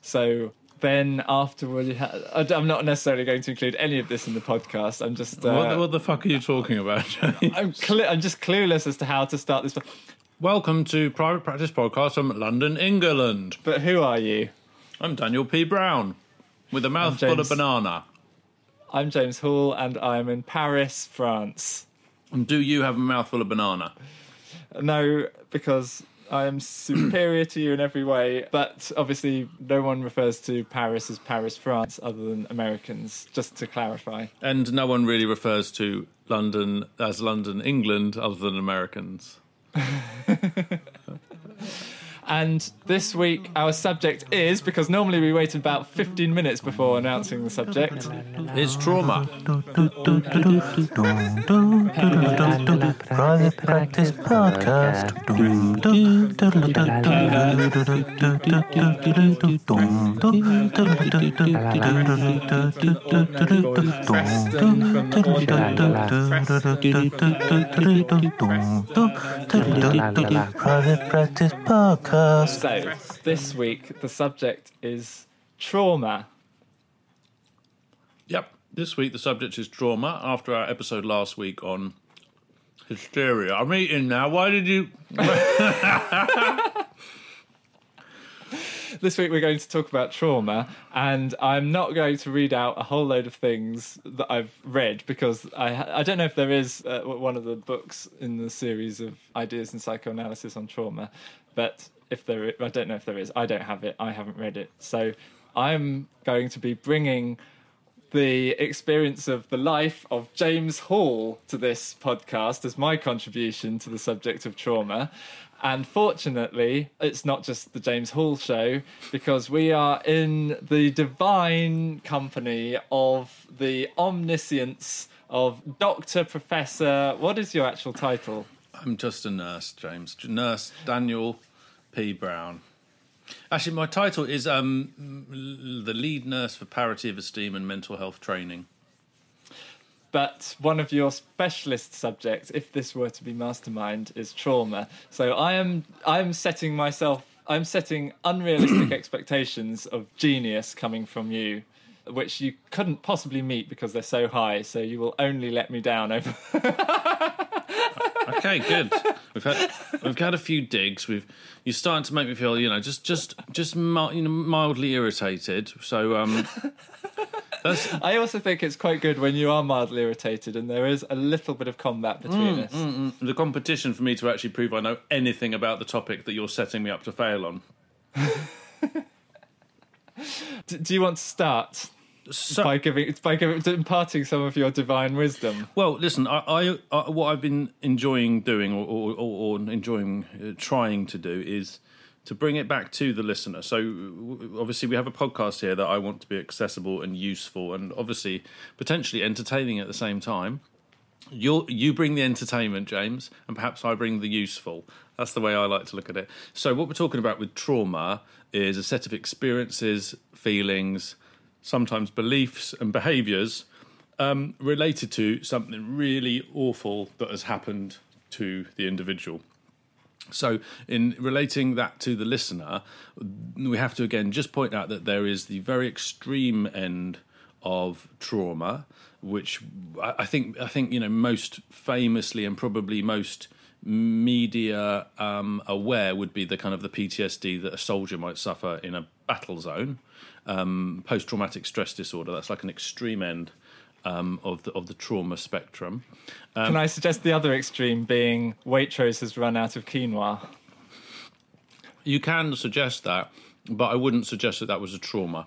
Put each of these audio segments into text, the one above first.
So then afterward, I'm not necessarily going to include any of this in the podcast. I'm just uh, what, the, what the fuck are you talking about? I'm, cle I'm just clueless as to how to start this. Welcome to Private Practice Podcast from London, England. But who are you? I'm Daniel P. Brown with a mouthful of banana. I'm James Hall, and I'm in Paris, France. And do you have a mouthful of banana? No, because I am superior to you in every way. But obviously, no one refers to Paris as Paris, France, other than Americans. Just to clarify. And no one really refers to London as London, England, other than Americans. And this week, our subject is because normally we wait about 15 minutes before announcing the subject. It's trauma. Private Practice Podcast. Private Practice Podcast. So, this week, the subject is trauma. Yep. This week the subject is trauma after our episode last week on hysteria. I'm eating now. Why did you. This week, we're going to talk about trauma, and I'm not going to read out a whole load of things that I've read because I, I don't know if there is uh, one of the books in the series of ideas in psychoanalysis on trauma, but if there, I don't know if there is. I don't have it. I haven't read it, so I'm going to be bringing the experience of the life of James Hall to this podcast as my contribution to the subject of trauma. And fortunately, it's not just the James Hall show because we are in the divine company of the omniscience of Dr. Professor. What is your actual title? I'm just a nurse, James. Nurse Daniel P. Brown. Actually, my title is um, the lead nurse for Parity of esteem and mental health training. but one of your specialist subjects, if this were to be mastermind, is trauma. So I am I am setting myself I'm setting unrealistic expectations of genius coming from you, which you couldn't possibly meet because they're so high. So you will only let me down over. Okay, good. We've had we've had a few digs. We've you're starting to make me feel, you know, just just just you know, mildly irritated. So um, that's I also think it's quite good when you are mildly irritated and there is a little bit of combat between mm, us. Mm, mm. the competition for me to actually prove I know anything about the topic that you're setting me up to fail on. D- do you want to start So, by giving by giving imparting some of your divine wisdom? Well, listen, I, I, I what I've been enjoying doing, or, or, or, enjoying uh, trying to do, is to bring it back to the listener. So, w- obviously, we have a podcast here that I want to be accessible and useful, and obviously potentially entertaining at the same time. You you bring the entertainment, James, and perhaps I bring the useful. That's the way I like to look at it. So, what we're talking about with trauma is a set of experiences, feelings, sometimes beliefs and behaviours um, related to something really awful that has happened to the individual. So, in relating that to the listener, we have to again just point out that there is the very extreme end of trauma, which I think I think you know most famously and probably most media um, aware would be the kind of the PTSD that a soldier might suffer in a battle zone, um, post traumatic stress disorder. That's like an extreme end um, of the of the trauma spectrum. Can I suggest the other extreme being Waitrose has run out of quinoa? You can suggest that, but I wouldn't suggest that that was a trauma.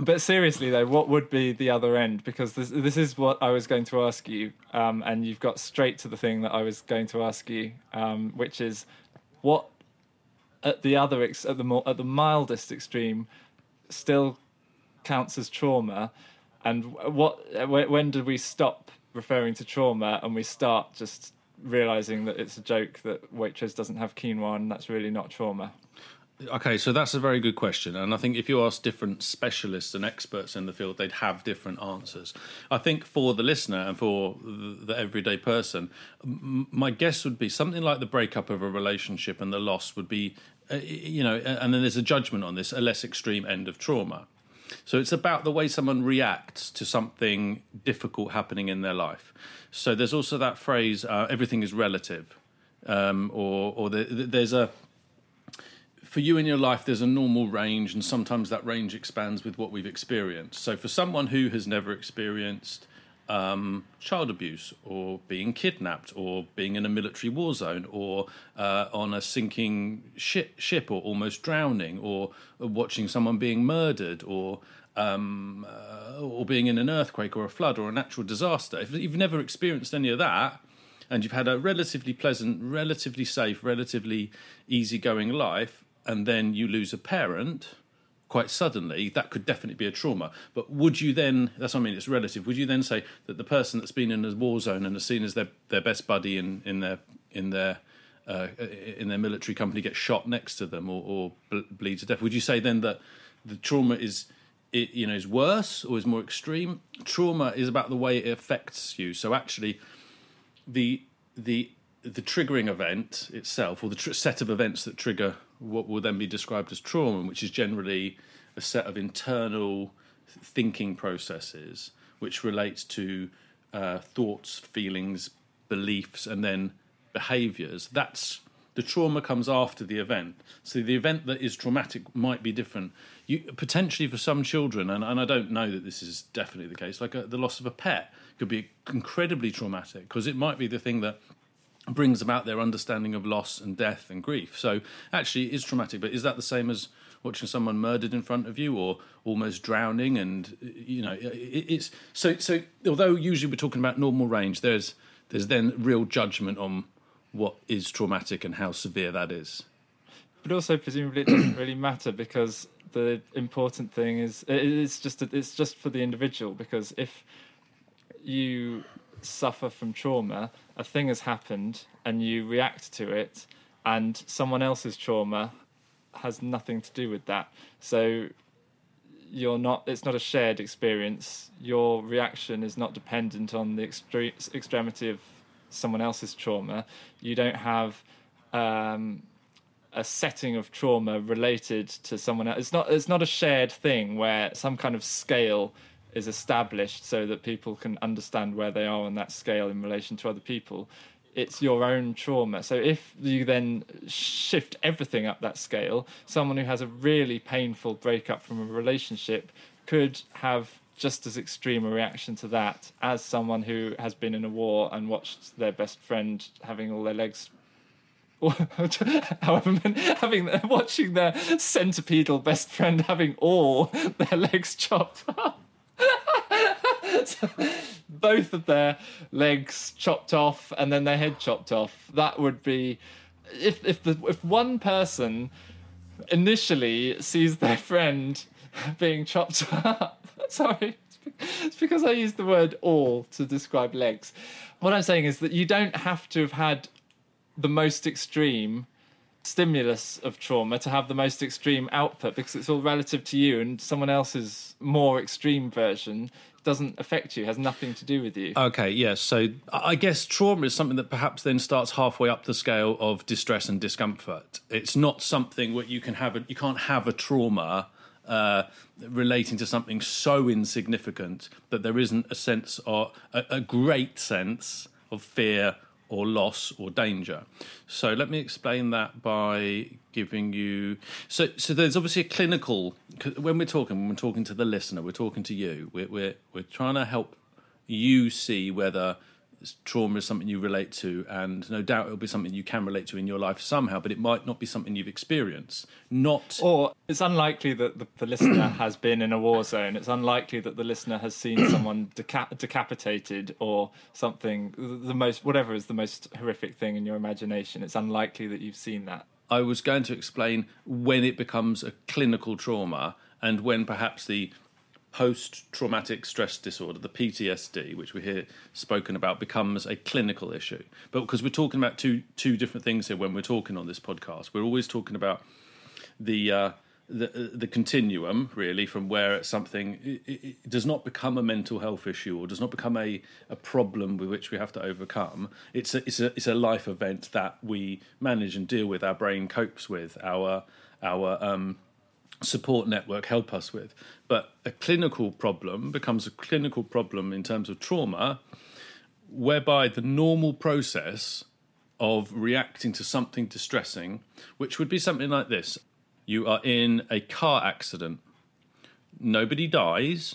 But seriously, though, what would be the other end? Because this this is what I was going to ask you, um, and you've got straight to the thing that I was going to ask you, um, which is what at the other ex- at the more at the mildest extreme still counts as trauma, and what when, do we stop referring to trauma and we start just realizing that it's a joke that Waitrose doesn't have quinoa and that's really not trauma? Okay, so that's a very good question, and I think if you ask different specialists and experts in the field, they'd have different answers. I think for the listener and for the, everyday person, my guess would be something like the breakup of a relationship and the loss would be uh, you know, and then there's a judgment on this, a less extreme end of trauma. So it's about the way someone reacts to something difficult happening in their life. So there's also that phrase, uh, everything is relative, um, or or the, the, there's a for you in your life, there's a normal range, and sometimes that range expands with what we've experienced. So, for someone who has never experienced um, child abuse, or being kidnapped, or being in a military war zone, or uh, on a sinking ship, ship, or almost drowning, or watching someone being murdered, or um, uh, or being in an earthquake, or a flood, or a natural disaster. If you've never experienced any of that, and you've had a relatively pleasant, relatively safe, relatively easygoing life, and then you lose a parent quite suddenly, that could definitely be a trauma. But would you then, that's what I mean, it's relative, would you then say that the person that's been in a war zone and is seen as their, their best buddy in, in their, in their, uh, in their military company gets shot next to them or, or bleeds to death, would you say then that the trauma is, it, you know, is worse or is more extreme? Trauma is about the way it affects you. So actually, the, the, the triggering event itself, or the tr- set of events that trigger what will then be described as trauma, which is generally a set of internal thinking processes which relates to uh, thoughts, feelings, beliefs, and then behaviors. That's the trauma comes after the event. So the event that is traumatic might be different. You potentially for some children, and, and I don't know that this is definitely the case. Like a, the loss of a pet could be incredibly traumatic because it might be the thing that brings about their understanding of loss and death and grief. So actually, it is traumatic. But is that the same as watching someone murdered in front of you, or almost drowning? And you know, it's so so. Although usually we're talking about normal range, there's there's then real judgment on what is traumatic and how severe that is. But also, presumably, it doesn't really matter because the important thing is it's just it's just for the individual. Because if you suffer from trauma, a thing has happened and you react to it, and someone else's trauma has nothing to do with that. So you're not it's not a shared experience your reaction is not dependent on the extre- extremity of someone else's trauma you don't have um, a setting of trauma related to someone else it's not it's not a shared thing where some kind of scale is established so that people can understand where they are on that scale in relation to other people it's your own trauma. So if you then shift everything up that scale someone who has a really painful breakup from a relationship could have just as extreme a reaction to that as someone who has been in a war and watched their best friend having all their legs however having watching their centipedal best friend having all their legs chopped off so, both of their legs chopped off and then their head chopped off. That would be if if the if one person initially sees their friend being chopped up. Sorry, it's because I used the word all to describe legs. What I'm saying is that you don't have to have had the most extreme stimulus of trauma to have the most extreme output because it's all relative to you and someone else's more extreme version doesn't affect you has nothing to do with you. Okay yes so i guess trauma is something that perhaps then starts halfway up the scale of distress and discomfort. It's not something where you can have a, you can't have a trauma uh, relating to something so insignificant that there isn't a sense or a, a great sense of fear or loss or danger. So let me explain that by giving you. So so there's obviously a clinical. When we're talking, when we're talking to the listener, we're talking to you. We're we're we're trying to help you see whether trauma is something you relate to, and no doubt it'll be something you can relate to in your life somehow, but it might not be something you've experienced. Not or it's unlikely that the, the listener has been in a war zone. It's unlikely that the listener has seen someone deca- decapitated or something. The most whatever is the most horrific thing in your imagination. It's unlikely that you've seen that. I was going to explain when it becomes a clinical trauma and when perhaps the post traumatic stress disorder, the PTSD, which we hear spoken about, becomes a clinical issue. But because we're talking about two two different things here when we're talking on this podcast, we're always talking about the uh, the the continuum really from where something it, it does not become a mental health issue or does not become a, a problem with which we have to overcome. It's a, it's a it's a life event that we manage and deal with. Our brain copes with our our um, support network help us with. But a clinical problem becomes a clinical problem in terms of trauma, whereby the normal process of reacting to something distressing, which would be something like this you are in a car accident, nobody dies,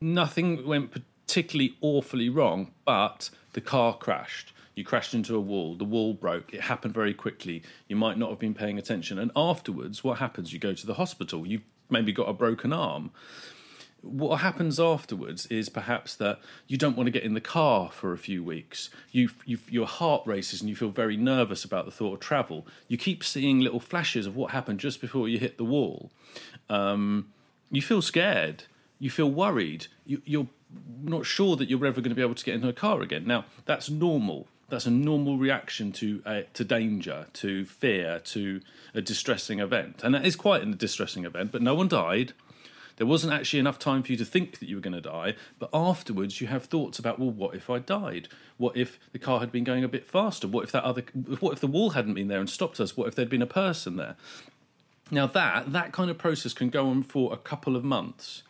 nothing went particularly awfully wrong, but the car crashed. You crashed into a wall, the wall broke, it happened very quickly. You might not have been paying attention. And afterwards, what happens? You go to the hospital, you've maybe got a broken arm what happens afterwards is perhaps that you don't want to get in the car for a few weeks. You, your heart races and you feel very nervous about the thought of travel. You keep seeing little flashes of what happened just before you hit the wall. Um, you feel scared. You feel worried. You, you're not sure that you're ever going to be able to get into a car again. Now, that's normal. That's a normal reaction to uh, to danger, to fear, to a distressing event, and that is quite a distressing event. But no one died there wasn't actually enough time for you to think that you were going to die, but afterwards you have thoughts about, well, what if I died? What if the car had been going a bit faster? What if that other what if the wall hadn't been there and stopped us? What if there'd been a person there? Now that that kind of process can go on for a couple of months.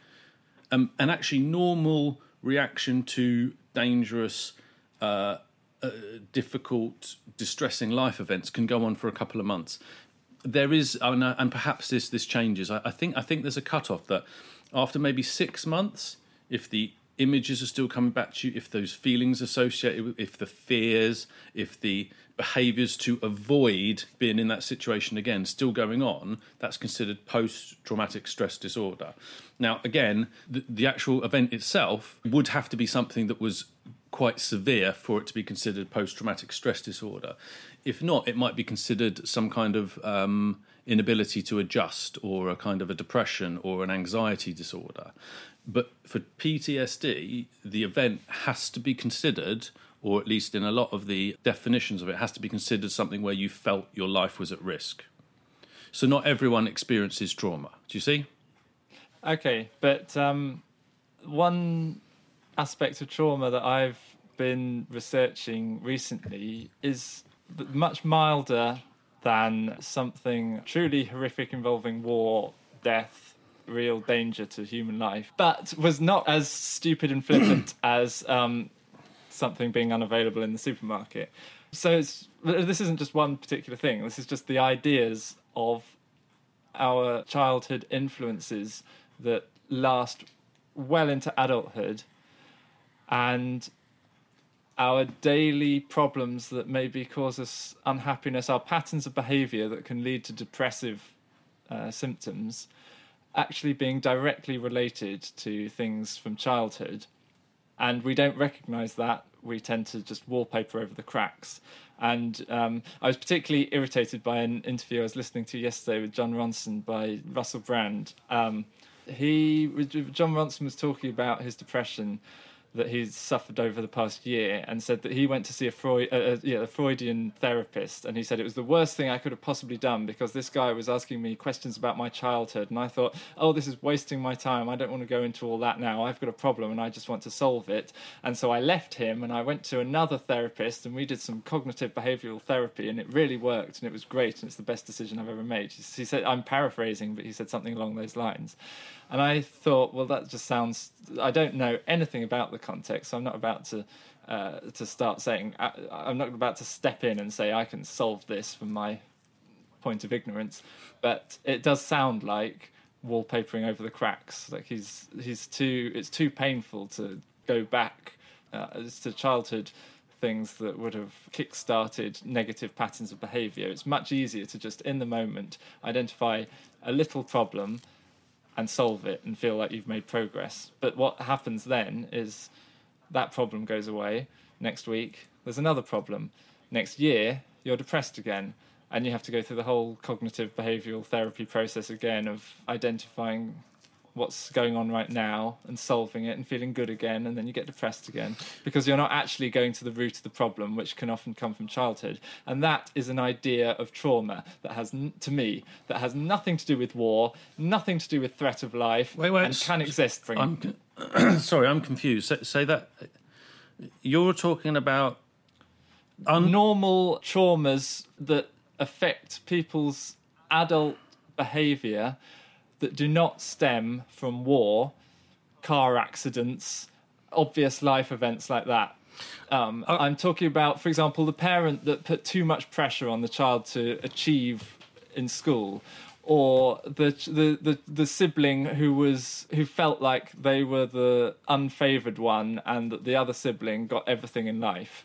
Um, and actually normal reaction to dangerous uh, uh, difficult, distressing life events can go on for a couple of months there is, and perhaps this this changes. I, I think I think there's a cutoff that after maybe six months, if the images are still coming back to you, if those feelings associated with, if the fears, if the behaviors to avoid being in that situation again still going on, that's considered post traumatic stress disorder. Now, again, the, the actual event itself would have to be something that was quite severe for it to be considered post traumatic stress disorder. If not, it might be considered some kind of um, inability to adjust or a kind of a depression or an anxiety disorder. But for PTSD, the event has to be considered, or at least in a lot of the definitions of it, has to be considered something where you felt your life was at risk. So not everyone experiences trauma. Do you see? Okay, but um, one aspect of trauma that I've been researching recently is much milder than something truly horrific involving war, death, real danger to human life, but was not as stupid and flippant as um, something being unavailable in the supermarket. So this isn't just one particular thing. This is just the ideas of our childhood influences that last well into adulthood and our daily problems that maybe cause us unhappiness, our patterns of behavior that can lead to depressive uh, symptoms, actually being directly related to things from childhood. And we don't recognize that. We tend to just wallpaper over the cracks. And um, I was particularly irritated by an interview I was listening to yesterday with Jon Ronson by Russell Brand. Um, he, Jon Ronson was talking about his depression that he's suffered over the past year and said that he went to see a Freud, uh, uh, yeah, a Freudian therapist, and he said it was the worst thing I could have possibly done because this guy was asking me questions about my childhood, and I thought, oh, this is wasting my time. I don't want to go into all that now. I've got a problem, and I just want to solve it. And so I left him, and I went to another therapist, and we did some cognitive behavioural therapy, and it really worked, and it was great, and it's the best decision I've ever made. He said, I'm paraphrasing, but he said something along those lines. And I thought, well, that just sounds. I don't know anything about the context, so I'm not about to uh, to start saying. I, I'm not about to step in and say I can solve this from my point of ignorance. But it does sound like wallpapering over the cracks. Like he's he's too. It's too painful to go back uh, to childhood things that would have kick-started negative patterns of behavior. It's much easier to just in the moment identify a little problem and solve it and feel like you've made progress. But what happens then is that problem goes away. Next week, there's another problem. Next year, you're depressed again. And you have to go through the whole cognitive behavioral therapy process again of identifying what's going on right now and solving it and feeling good again and then you get depressed again because you're not actually going to the root of the problem which can often come from childhood. And that is an idea of trauma that has to me that has nothing to do with war nothing to do with threat of life Wait, wait, and s- can exist I'm sorry, I'm confused. Say, say that. You're talking about normal traumas that affect people's adult behavior that do not stem from war, car accidents, obvious life events like that. Um, I'm talking about, for example, the parent that put too much pressure on the child to achieve in school, or the the the, the sibling who was who felt like they were the unfavored one, and that the other sibling got everything in life,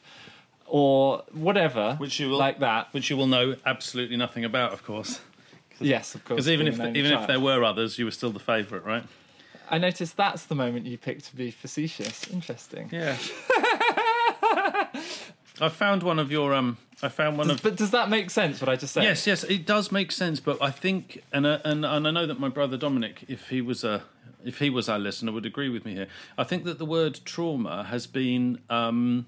or whatever, Which you will- like that. which you will know absolutely nothing about, of course. Yes, of course. Because even if only even if there were others, you were still the favourite, right? I noticed that's the moment you picked to be facetious. Interesting. Yeah. I found one of your um. I found one of But does that make sense? What I just said? Yes, yes, it does make sense. But I think, and uh, and and I know that my brother Dominic, if he was a, if he was our listener, would agree with me here. I think that the word trauma has been. Um,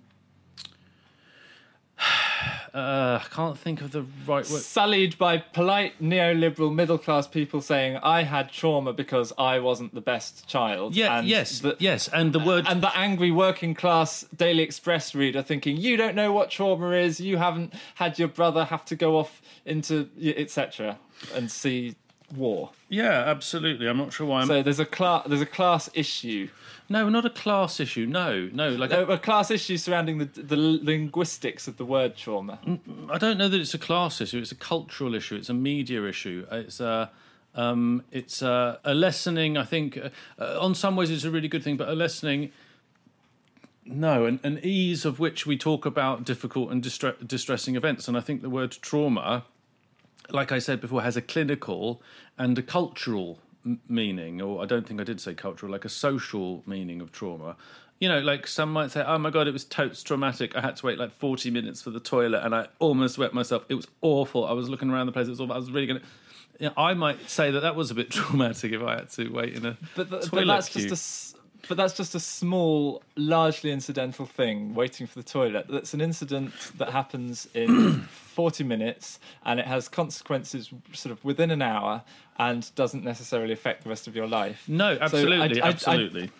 uh, I can't think of the right word. Sullied by polite neoliberal middle class people saying I had trauma because I wasn't the best child. Yeah, and yes, the- yes, and the word and the angry working class Daily Express reader thinking you don't know what trauma is, you haven't had your brother have to go off into etc. and see war. yeah, absolutely. I'm not sure why I'm. So there's a class there's a class issue, no, not a class issue. No, no. Like a, a class issue surrounding the the linguistics of the word trauma. I don't know that it's a class issue. It's a cultural issue. It's a media issue. It's a, um, it's a, a lessening. I think, uh, uh, on some ways, it's a really good thing, but a lessening. No, an, an ease of which we talk about difficult and distre- distressing events, and I think the word trauma, like I said before, has a clinical and a cultural m- meaning, or I don't think I did say cultural, like a social meaning of trauma. You know, like some might say, "Oh my god, it was totes traumatic. I had to wait like forty minutes for the toilet, and I almost wet myself. It was awful. I was looking around the place. It was awful. I was really gonna." You know, I might say that that was a bit traumatic if I had to wait in a But, th- but that's queue. just a but that's just a small, largely incidental thing. Waiting for the toilet. That's an incident that happens in forty minutes, and it has consequences sort of within an hour, and doesn't necessarily affect the rest of your life. no, So I- absolutely, I- I- absolutely.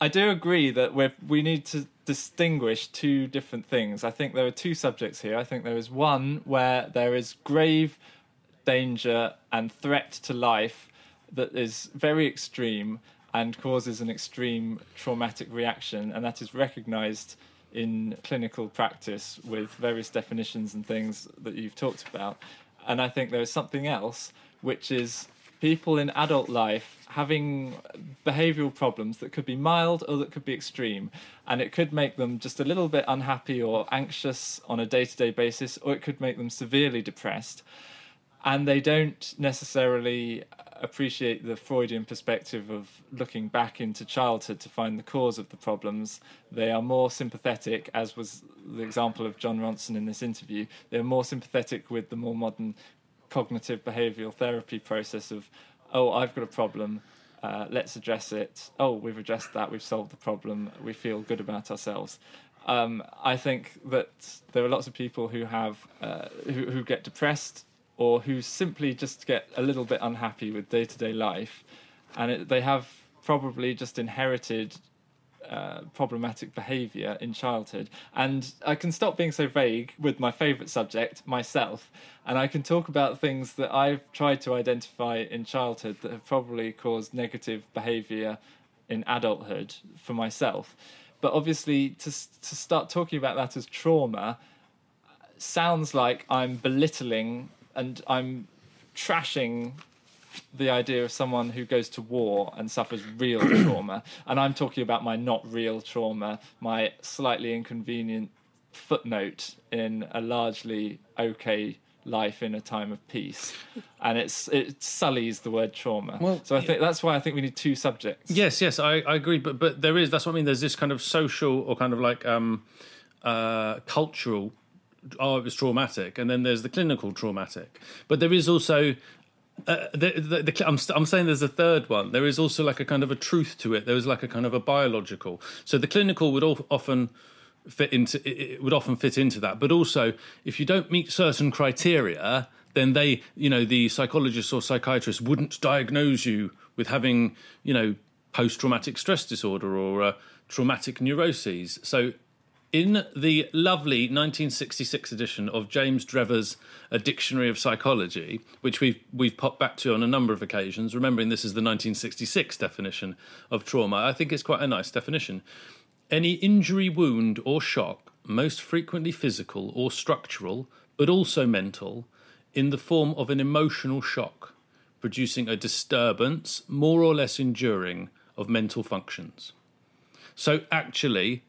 I do agree that we we need to distinguish two different things. I think there are two subjects here. I think there is one where there is grave danger and threat to life that is very extreme and causes an extreme traumatic reaction, and that is recognized in clinical practice with various definitions and things that you've talked about. And I think there is something else, which is people in adult life having behavioral problems that could be mild or that could be extreme. And it could make them just a little bit unhappy or anxious on a day to day basis, or it could make them severely depressed and they don't necessarily appreciate the Freudian perspective of looking back into childhood to find the cause of the problems. They are more sympathetic, as was the example of Jon Ronson in this interview. They're more sympathetic with the more modern cognitive behavioral therapy process of, oh, I've got a problem. Uh, let's address it. Oh, we've addressed that. We've solved the problem. We feel good about ourselves. Um, I think that there are lots of people who have uh, who, who get depressed or who simply just get a little bit unhappy with day to day life, and it, they have probably just inherited uh, problematic behavior in childhood. And I can stop being so vague with my favorite subject, myself, and I can talk about things that I've tried to identify in childhood that have probably caused negative behavior in adulthood for myself. But obviously, to to start talking about that as trauma sounds like I'm belittling and I'm trashing the idea of someone who goes to war and suffers real trauma. And I'm talking about my not real trauma, my slightly inconvenient footnote in a largely okay life in a time of peace. And it's it sullies the word trauma. Well, so I think that's why I think we need two subjects. Yes, yes, I, I agree. But but there is that's what I mean. There's this kind of social or kind of like um, uh, cultural. Oh, it was traumatic, and then there's the clinical traumatic. But there is also uh, the, the, the, I'm, I'm saying there's a third one. There is also like a kind of a truth to it. There is like a kind of a biological. So the clinical would often fit into it would often fit into that. But also, if you don't meet certain criteria, then they, you know, the psychologist or psychiatrist wouldn't diagnose you with having, you know, post traumatic stress disorder or uh, traumatic neuroses. So in the lovely 1966 edition of James Drever's A Dictionary of Psychology, which we've we've popped back to on a number of occasions, remembering this is the 1966 definition of trauma, I think it's quite a nice definition. Any injury, wound, or shock, most frequently physical or structural, but also mental, in the form of an emotional shock, producing a disturbance, more or less enduring, of mental functions. So, actually,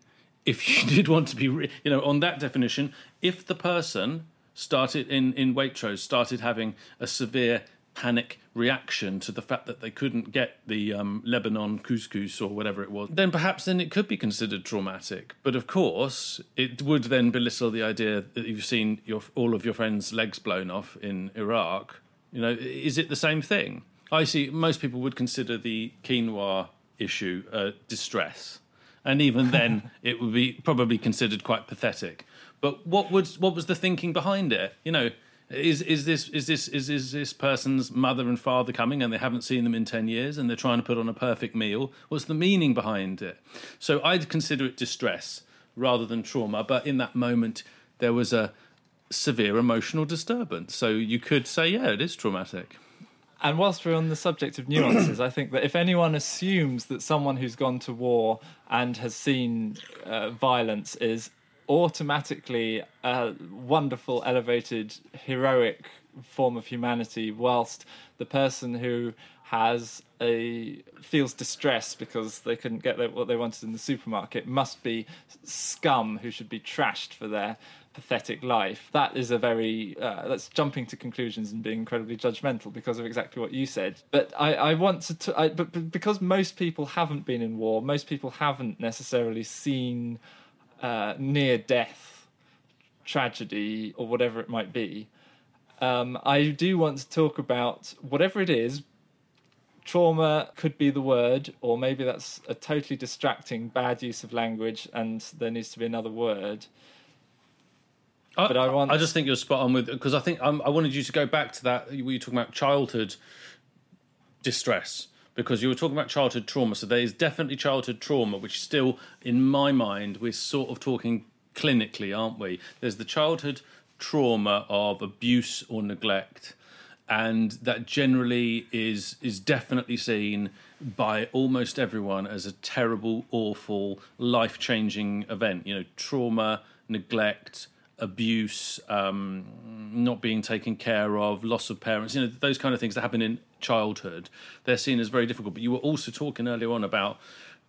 if you did want to be, you know, on that definition, if the person started in in Waitrose started having a severe panic reaction to the fact that they couldn't get the um, Lebanon couscous or whatever it was, then perhaps then it could be considered traumatic. But of course, it would then belittle the idea that you've seen your all of your friends' legs blown off in Iraq. You know, is it the same thing? I see. Most people would consider the quinoa issue uh, distress, and even then, it would be probably considered quite pathetic. But what was what was the thinking behind it? You know, is is this is this is, is this person's mother and father coming and they haven't seen them in 10 years and they're trying to put on a perfect meal what's the meaning behind it so i'd consider it distress rather than trauma but in that moment there was a severe emotional disturbance so you could say yeah it is traumatic And whilst we're on the subject of nuances, I think that if anyone assumes that someone who's gone to war and has seen uh, violence is automatically a wonderful, elevated, heroic form of humanity, whilst the person who has a feels distress because they couldn't get what they wanted in the supermarket must be scum who should be trashed for their pathetic life. That is a very uh, that's jumping to conclusions and being incredibly judgmental because of exactly what you said. But I, I want to, t- I, but, but because most people haven't been in war, most people haven't necessarily seen uh, near death tragedy or whatever it might be. Um, I do want to talk about whatever it is. Trauma could be the word, or maybe that's a totally distracting, bad use of language, and there needs to be another word. But I want- I just think you're spot on with because I think um, I wanted you to go back to that. We were talking about childhood distress because you were talking about childhood trauma. So there is definitely childhood trauma, which still, in my mind, we're sort of talking clinically, aren't we? There's the childhood trauma of abuse or neglect, and that generally is is definitely seen by almost everyone as a terrible, awful, life changing event. You know, trauma, neglect abuse, um, not being taken care of, loss of parents, you know, those kind of things that happen in childhood, they're seen as very difficult. But you were also talking earlier on about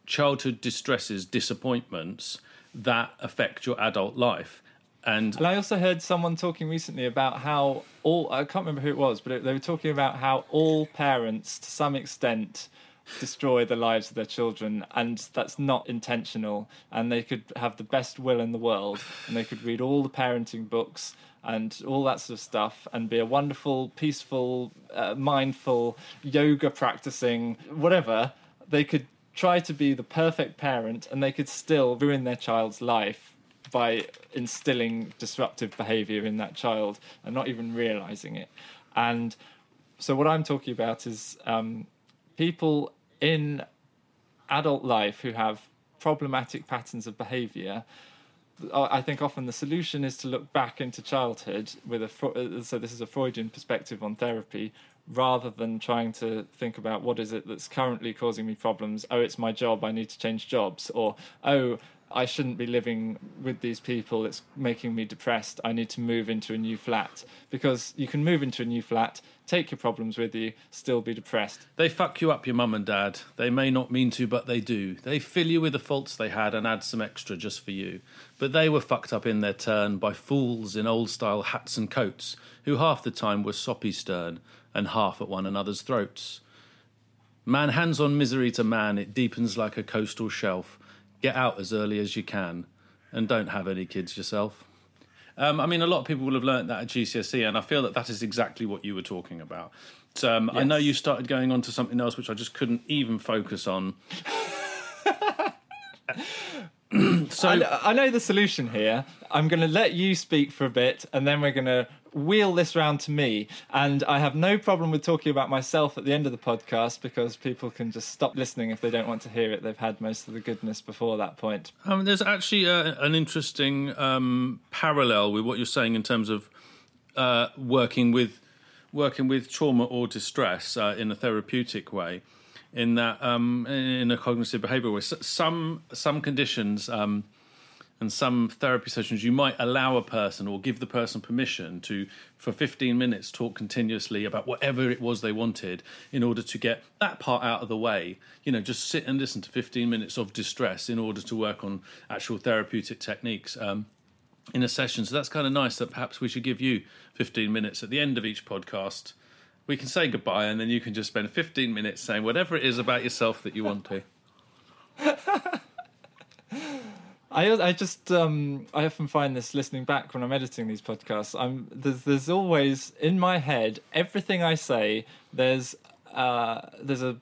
childhood distresses, disappointments that affect your adult life. And And I also heard someone talking recently about how all I can't remember who it was, but they were talking about how all parents, to some extent, destroy the lives of their children, and that's not intentional. And they could have the best will in the world, and they could read all the parenting books and all that sort of stuff, and be a wonderful, peaceful, uh, mindful, yoga practicing, whatever. They could try to be the perfect parent, and they could still ruin their child's life by instilling disruptive behavior in that child and not even realizing it. And so, what I'm talking about is um, people in adult life who have problematic patterns of behavior. I think often the solution is to look back into childhood with a uh, so this is a Freudian perspective on therapy rather than trying to think about what is it that's currently causing me problems oh it's my job I need to change jobs or oh I shouldn't be living with these people. It's making me depressed. I need to move into a new flat. Because you can move into a new flat, take your problems with you, still be depressed. They fuck you up, your mum and dad. They may not mean to, but they do. They fill you with the faults they had and add some extra just for you. But they were fucked up in their turn by fools in old style hats and coats, who half the time were soppy stern and half at one another's throats. Man hands on misery to man, it deepens like a coastal shelf. Get out as early as you can, and don't have any kids yourself. Um, I mean, a lot of people will have learnt that at GCSE, and I feel that that is exactly what you were talking about. So, um, I know you started going on to something else, which I just couldn't even focus on. so, I, I know the solution here. I'm going to let you speak for a bit, and then we're going to wheel this round to me. And I have no problem with talking about myself at the end of the podcast because people can just stop listening if they don't want to hear it. They've had most of the goodness before that point. Um, there's actually uh an interesting um, parallel with what you're saying in terms of uh, working with working with trauma or distress uh, in a therapeutic way. In that, um, in a cognitive behavioural way, some some conditions um, and some therapy sessions, you might allow a person or give the person permission to, for 15 minutes, talk continuously about whatever it was they wanted in order to get that part out of the way. You know, just sit and listen to 15 minutes of distress in order to work on actual therapeutic techniques. Um, in a session. So that's kind of nice that perhaps we should give you 15 minutes at the end of each podcast. We can say goodbye and then you can just spend 15 minutes saying whatever it is about yourself that you want to. I I just um I often find this listening back when I'm editing these podcasts. I'm there's there's always in my head everything I say. There's uh there's a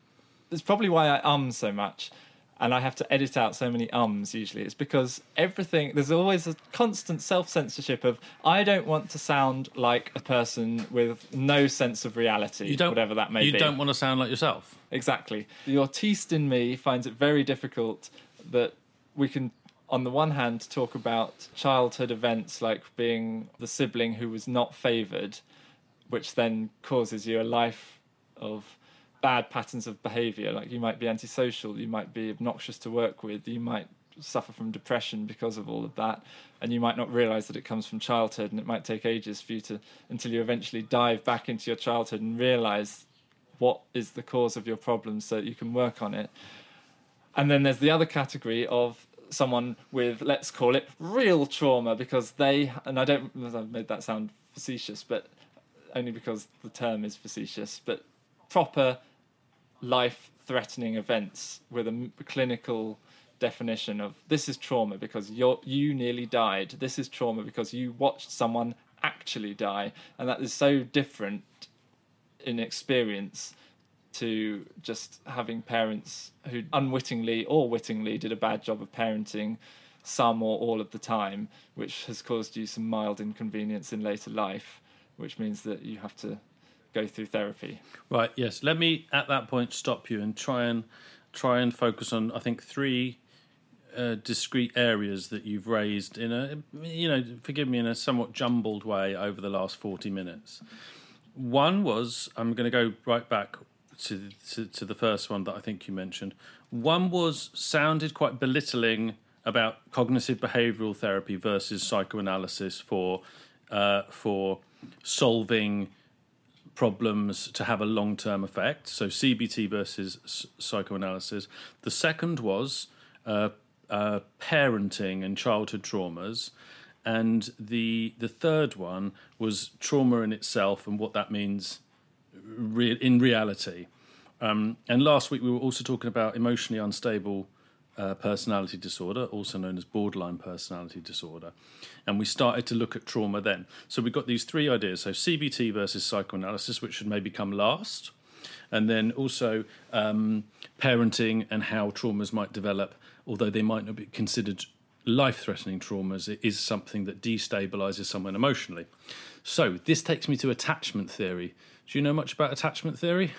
there's probably why I um so much, and I have to edit out so many ums. Usually, it's because everything there's always a constant self censorship of I don't want to sound like a person with no sense of reality, You don't, whatever that may you be. You don't want to sound like yourself. Exactly. The autiste in me finds it very difficult that we can, on the one hand, to talk about childhood events like being the sibling who was not favoured, which then causes you a life of bad patterns of behaviour. Like you might be antisocial, you might be obnoxious to work with, you might suffer from depression because of all of that and you might not realize that it comes from childhood and it might take ages for you to until you eventually dive back into your childhood and realize what is the cause of your problem so that you can work on it. And then there's the other category of someone with, let's call it, real trauma because they, and I don't, I've made that sound facetious, but only because the term is facetious, but proper life threatening events with a clinical definition of this is trauma because you're, you nearly died. This is trauma because you watched someone actually die. And that is so different in experience to just having parents who unwittingly or wittingly did a bad job of parenting some or all of the time, which has caused you some mild inconvenience in later life, which means that you have to go through therapy. Right. Yes. Let me at that point stop you and try and try and focus on I think three uh, discrete areas that you've raised in a you know forgive me in a somewhat jumbled way over the last forty minutes. One was I'm going to go right back to, to the first one that I think you mentioned. One was sounded quite belittling about cognitive behavioural therapy versus psychoanalysis for uh, for solving problems to have a long term effect. So CBT versus s- psychoanalysis. The second was uh, uh, parenting and childhood traumas. And the the third one was trauma in itself and what that means re- in reality. Um, and last week we were also talking about emotionally unstable uh, personality disorder, also known as borderline personality disorder. And we started to look at trauma then. So we got these three ideas. So CBT versus psychoanalysis, which should maybe come last. And then also um, parenting and how traumas might develop, although they might not be considered life threatening traumas, is something that destabilizes someone emotionally. So this takes me to attachment theory. Do you know much about attachment theory?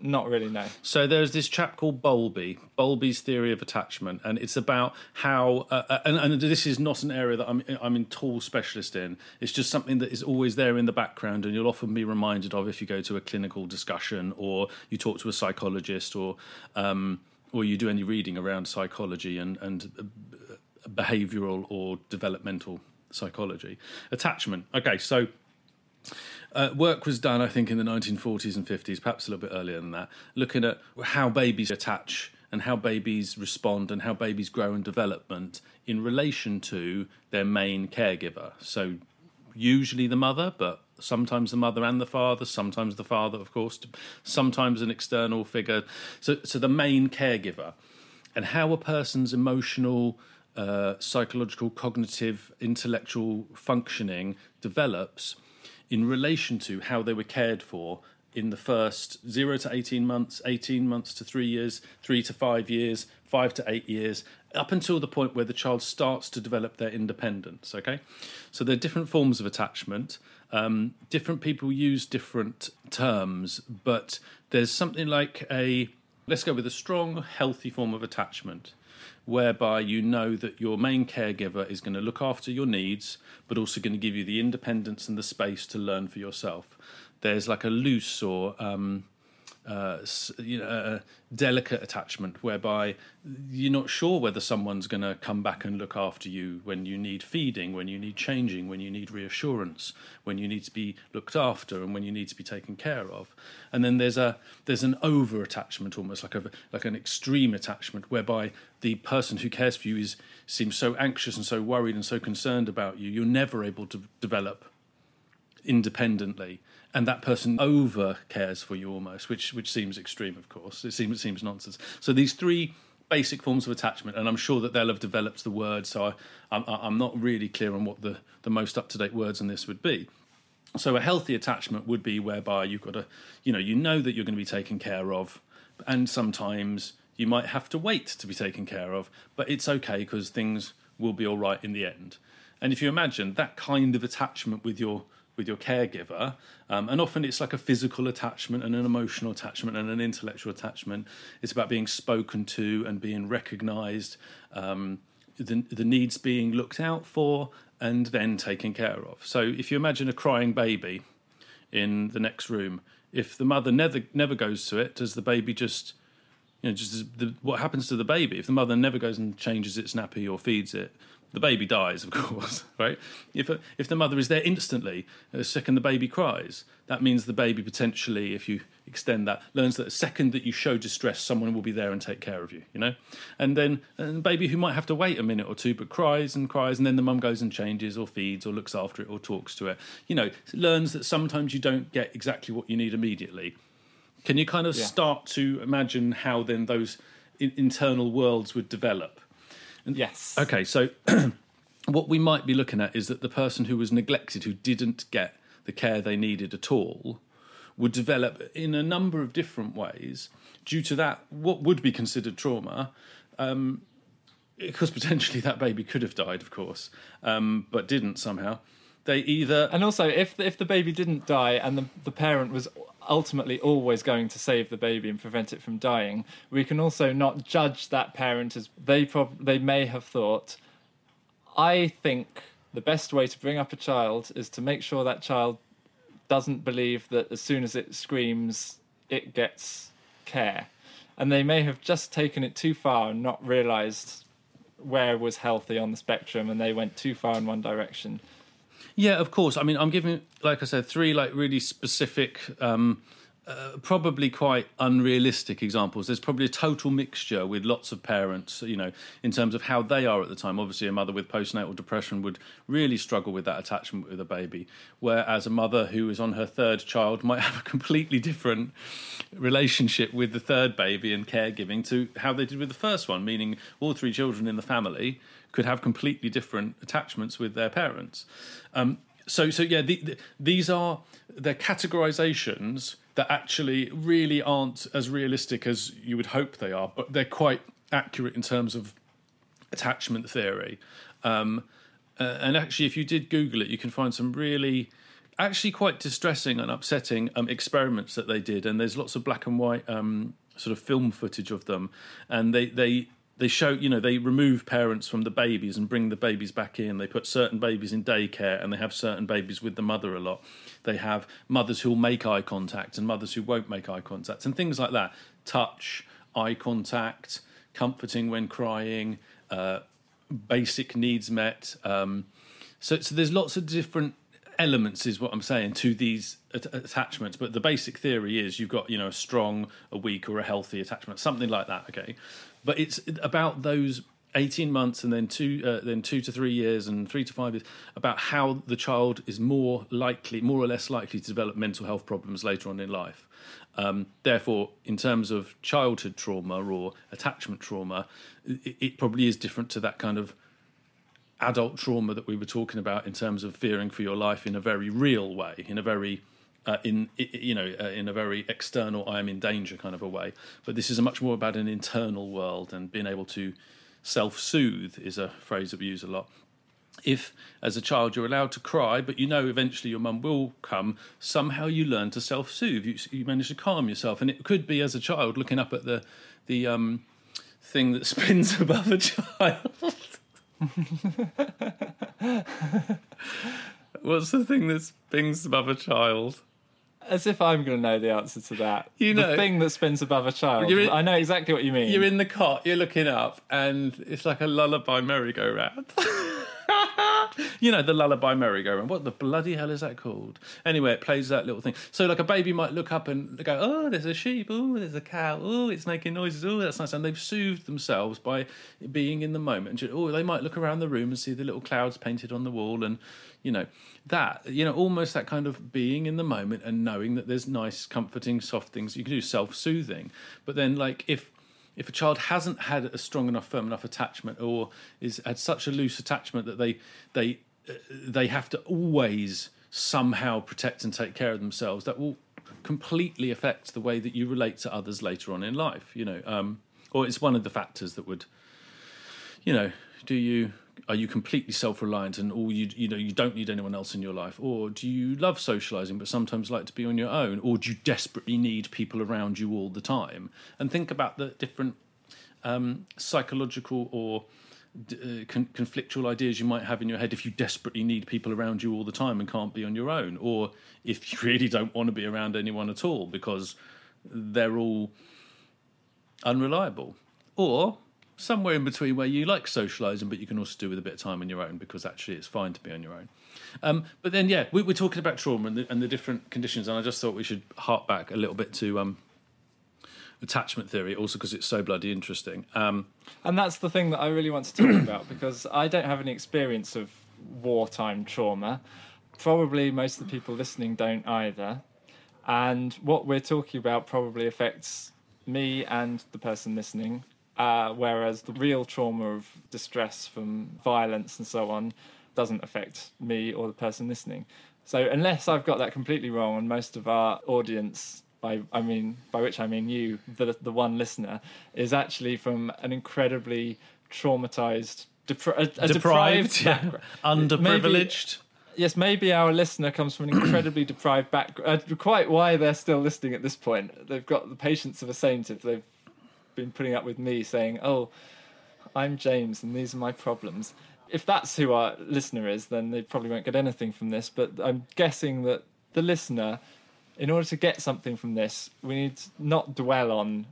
Not really, no. So there's this chap called Bowlby, Bowlby's theory of attachment, and it's about how, uh, uh, and, and this is not an area that I'm I'm in tall specialist in. It's just something that is always there in the background, and you'll often be reminded of if you go to a clinical discussion or you talk to a psychologist or um, or you do any reading around psychology and and uh, behavioural or developmental psychology. Attachment. Okay, so uh, work was done, I think, in the 1940s and 50s, perhaps a little bit earlier than that, looking at how babies attach and how babies respond and how babies grow and development in relation to their main caregiver. So, usually the mother, but sometimes the mother and the father, sometimes the father, of course, sometimes an external figure. So, so the main caregiver and how a person's emotional uh, psychological, cognitive, intellectual functioning develops in relation to how they were cared for in the first zero to 18 months, 18 months to three years, three to five years, five to eight years, up until the point where the child starts to develop their independence. Okay, so there are different forms of attachment. Um, different people use different terms, but there's something like a let's go with a strong, healthy form of attachment whereby you know that your main caregiver is going to look after your needs, but also going to give you the independence and the space to learn for yourself. There's like a loose or um, uh, you know, a delicate attachment whereby you're not sure whether someone's going to come back and look after you when you need feeding, when you need changing, when you need reassurance, when you need to be looked after, and when you need to be taken care of. And then there's a there's an over attachment, almost like a like an extreme attachment, whereby the person who cares for you is seems so anxious and so worried and so concerned about you, you're never able to develop independently and that person over cares for you almost, which which seems extreme, of course. It seems it seems nonsense. So these three basic forms of attachment, and I'm sure that they'll have developed the word. So I, I'm, I'm not really clear on what the the most up to date words on this would be. So a healthy attachment would be whereby you've got to, you know, you know that you're going to be taken care of, and sometimes you might have to wait to be taken care of, but it's okay because things will be all right in the end. And if you imagine that kind of attachment with your with your caregiver. Um, and often it's like a physical attachment and an emotional attachment and an intellectual attachment. It's about being spoken to and being recognized, um, the, the needs being looked out for and then taken care of. So if you imagine a crying baby in the next room, if the mother never never goes to it, does the baby just you know just the, what happens to the baby if the mother never goes and changes its nappy or feeds it the baby dies, of course, right? If if the mother is there instantly, the second the baby cries, that means the baby potentially, if you extend that, learns that the second that you show distress, someone will be there and take care of you, you know. And then and baby who might have to wait a minute or two, but cries and cries, and then the mum goes and changes or feeds or looks after it or talks to it, you know, learns that sometimes you don't get exactly what you need immediately. Can you kind of yeah. start to imagine how then those internal worlds would develop? Yes. Okay, so what we might be looking at is that the person who was neglected, who didn't get the care they needed at all, would develop in a number of different ways due to that, what would be considered trauma. Um, because potentially that baby could have died, of course, um, but didn't somehow. They either and also if if the baby didn't die and the the parent was ultimately always going to save the baby and prevent it from dying, we can also not judge that parent as they prob- they may have thought. I think the best way to bring up a child is to make sure that child doesn't believe that as soon as it screams, it gets care. And they may have just taken it too far and not realized where was healthy on the spectrum and they went too far in one direction. Yeah, of course. I mean, I'm giving, like I said, three like really specific, um, uh, probably quite unrealistic examples. There's probably a total mixture with lots of parents, you know, in terms of how they are at the time. Obviously, a mother with postnatal depression would really struggle with that attachment with a baby, whereas a mother who is on her third child might have a completely different relationship with the third baby and caregiving to how they did with the first one, meaning all three children in the family could have completely different attachments with their parents. Um, so, so yeah, the, the, these are they're categorizations that actually really aren't as realistic as you would hope they are, but they're quite accurate in terms of attachment theory. Um, uh, and actually, if you did Google it, you can find some really, actually quite distressing and upsetting um, experiments that they did. And there's lots of black and white um, sort of film footage of them, and they they they show you know they remove parents from the babies and bring the babies back in. They put certain babies in daycare and they have certain babies with the mother a lot. They have mothers who'll make eye contact and mothers who won't make eye contact and things like that. Touch eye contact comforting when crying uh, basic needs met um, so, so there's lots of different elements is what i'm saying to these attachments but the basic theory is you've got you know a strong a weak or a healthy attachment something like that okay? But it's about those 18 months and then two uh, then two to three years and three to five years about how the child is more likely more or less likely to develop mental health problems later on in life. Um, therefore in terms of childhood trauma or attachment trauma it, it, probably is different to that kind of adult trauma that we were talking about in terms of fearing for your life in a very real way, in a very uh, in you know uh, in a very external I am in danger kind of a way. But this is a much more about an internal world and being able to self-soothe is a phrase that we use a lot. If, as a child, you're allowed to cry, but you know eventually your mum will come, somehow you learn to self-soothe. You, you manage to calm yourself, and it could be as a child looking up at the the um, thing that spins above a child. What's the thing that spins above a child? As if I'm going to know the answer to that. You know- the thing that spins above a child. In- I know exactly what you mean. You're in the cot, you're looking up, and it's like a lullaby merry-go-round. you know, the lullaby merry-go-round. What the bloody hell is that called? Anyway, it plays that little thing. So, like, a baby might look up and go, oh, there's a sheep, oh, there's a cow, oh, it's making noises, oh, that's nice. And they've soothed themselves by being in the moment. Oh, they might look around the room and see the little clouds painted on the wall and, you know, that, you know, almost that kind of being in the moment and knowing that there's nice, comforting, soft things. You can do self-soothing. But then, like, if if a child hasn't had a strong enough, firm enough attachment, or is had such a loose attachment that they they uh, they have to always somehow protect and take care of themselves, that will completely affect the way that you relate to others later on in life. You know, um, or it's one of the factors that would, you know, do you are you completely self-reliant and all you you know you don't need anyone else in your life? Or do you love socializing but sometimes like to be on your own? Or do you desperately need people around you all the time? And think about the different um, psychological or uh, con- conflictual ideas you might have in your head if you desperately need people around you all the time and can't be on your own. Or if you really don't want to be around anyone at all because they're all unreliable. Or somewhere in between where you like socializing but you can also do with a bit of time on your own because actually it's fine to be on your own um, but then yeah we, we're talking about trauma and the, and the different conditions and i just thought we should hark back a little bit to um, attachment theory also because it's so bloody interesting um, And that's the thing that I really want to talk about because I don't have any experience of wartime trauma. Probably most of the people listening don't either. And what we're talking about probably affects me and the person listening. Uh, whereas the real trauma of distress from violence and so on doesn't affect me or the person listening. So unless I've got that completely wrong, and most of our audience, by I mean by which I mean you, the the one listener, is actually from an incredibly traumatized, depri- a, a deprived, yeah. background. underprivileged Yes, maybe our listener comes from an incredibly deprived background. Uh, quite why they're still listening at this point. They've got the patience of a saint if they've been putting up with me saying, "Oh, I'm James, and these are my problems." If that's who our listener is, then they probably won't get anything from this. But I'm guessing that the listener, in order to get something from this, we need to not dwell on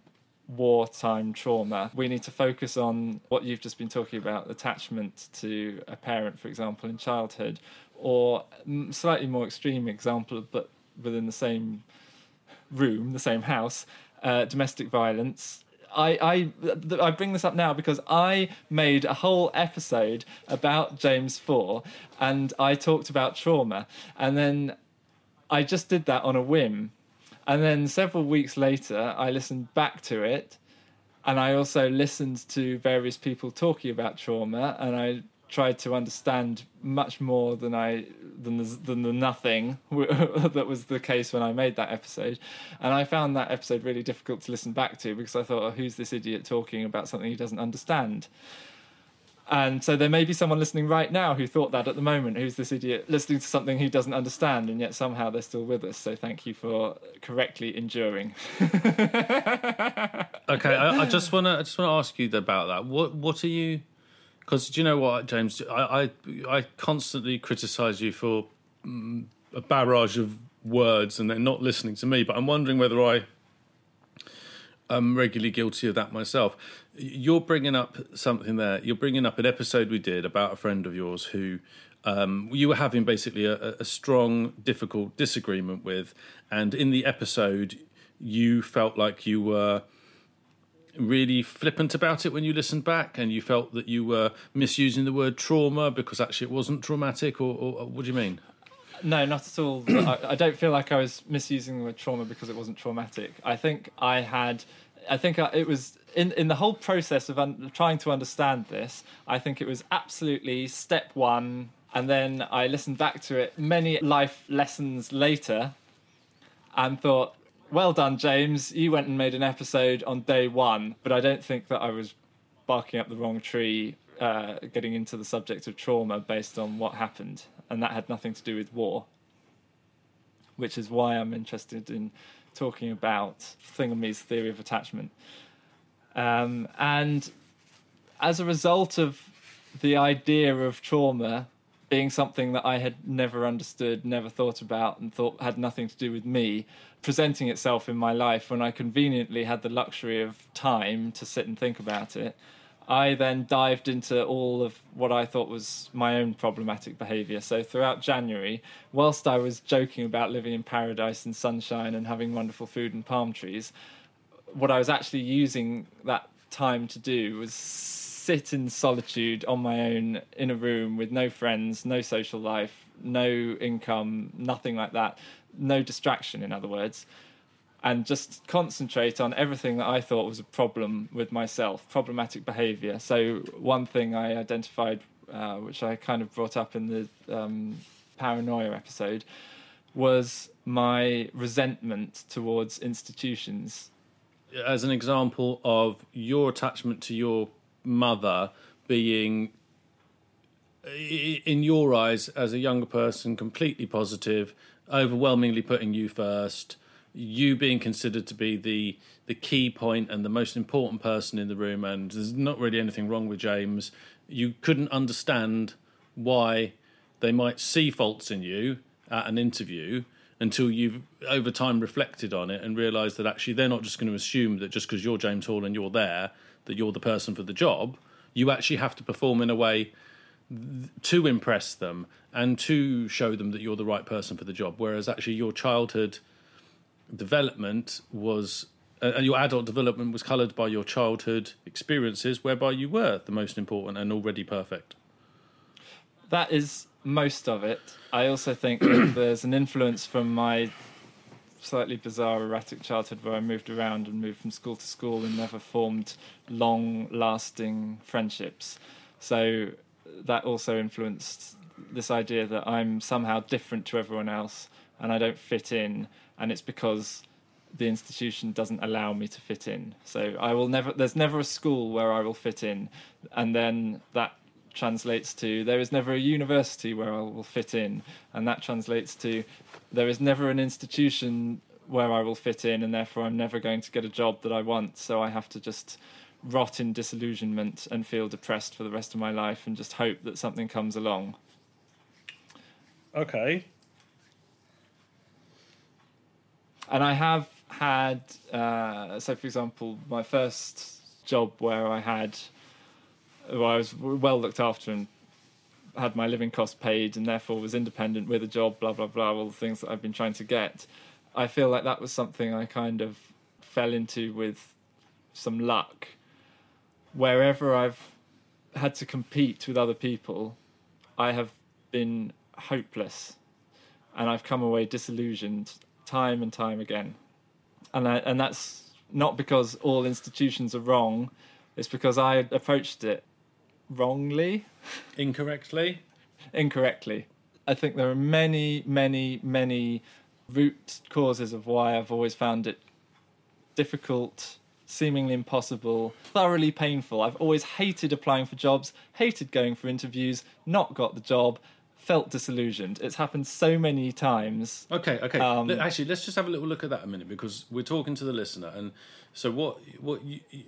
wartime trauma. We need to focus on what you've just been talking about attachment to a parent, for example, in childhood, or slightly more extreme example, but within the same room, the same house, uh, domestic violence. I, I I bring this up now because I made a whole episode about James Four, and I talked about trauma, and then I just did that on a whim, and then several weeks later I listened back to it, and I also listened to various people talking about trauma, and I tried to understand much more than I than the, than the nothing that was the case when I made that episode, and I found that episode really difficult to listen back to because I thought, oh, who's this idiot talking about something he doesn't understand? And so there may be someone listening right now who thought that at the moment, who's this idiot listening to something he doesn't understand, and yet somehow they're still with us. So thank you for correctly enduring. Okay, I, I just want to I just want to ask you about that. What what are you? Because do you know what, James? I I, I constantly criticise you for mm, a barrage of words and they're not listening to me. But I'm wondering whether I am regularly guilty of that myself. You're bringing up something there. You're bringing up an episode we did about a friend of yours who. Um, you were having basically a, a strong, difficult disagreement with, and in the episode, you felt like you were really flippant about it when you listened back and you felt that you were misusing the word trauma because actually it wasn't traumatic or, or, what do you mean No, not at all. I, I don't feel like I was misusing the word trauma because it wasn't traumatic. I think I had I think I- it was in in the whole process of un- trying to understand this. I think it was absolutely step one, and then I listened back to it many life lessons later, and thought, "Well done, James. You went and made an episode on day one." But I don't think that I was barking up the wrong tree, uh, getting into the subject of trauma based on what happened, and that had nothing to do with war which is why I'm interested in talking about Thingamy's theory of attachment. Um, and as a result of the idea of trauma being something that I had never understood, never thought about, and thought had nothing to do with me, presenting itself in my life when I conveniently had the luxury of time to sit and think about it, I then dived into all of what I thought was my own problematic behavior. So throughout January, whilst I was joking about living in paradise and sunshine and having wonderful food and palm trees, what I was actually using that time to do was sit in solitude on my own in a room with no friends, no social life, no income, nothing like that, no distraction, in other words, and just concentrate on everything that I thought was a problem with myself, problematic behavior. So, one thing I identified, uh, which I kind of brought up in the um, paranoia episode, was my resentment towards institutions as an example of your attachment to your mother being in your eyes as a younger person completely positive overwhelmingly putting you first you being considered to be the the key point and the most important person in the room and there's not really anything wrong with James. You couldn't understand why they might see faults in you at an interview until you've over time reflected on it and realised that actually they're not just going to assume that just because you're James Hall and you're there that you're the person for the job. You actually have to perform in a way to impress them and to show them that you're the right person for the job. Whereas actually your childhood development was uh, and your adult development was coloured by your childhood experiences, whereby you were the most important and already perfect. that is most of it. I also think there's an influence from my slightly bizarre, erratic childhood where I moved around and moved from school to school and never formed long lasting friendships. So that also influenced this idea that I'm somehow different to everyone else and I don't fit in, and it's because the institution doesn't allow me to fit in. So I will never. There's never a school where I will fit in, and then that translates to there is never a university where I will fit in, and that translates to there is never an institution where I will fit in, and therefore I'm never going to get a job that I want. So I have to just rot in disillusionment and feel depressed for the rest of my life, and just hope that something comes along. Okay. and I have had uh, so for example my first job where I had where I was well looked after and had my living costs paid and therefore was independent with a job blah blah blah all the things that I've been trying to get I feel like that was something I kind of fell into with some luck wherever I've had to compete with other people I have been hopeless and I've come away disillusioned time and time again. And I, and that's not because all institutions are wrong. It's because I approached it wrongly, Incorrectly. incorrectly. I think there are many, many, many root causes of why I've always found it difficult, seemingly impossible, thoroughly painful. I've always hated applying for jobs, hated going for interviews, not got the job, felt disillusioned. It's happened so many times. Okay, okay. Um, Actually, let's just have a little look at that a minute because we're talking to the listener, and so what? What you, you-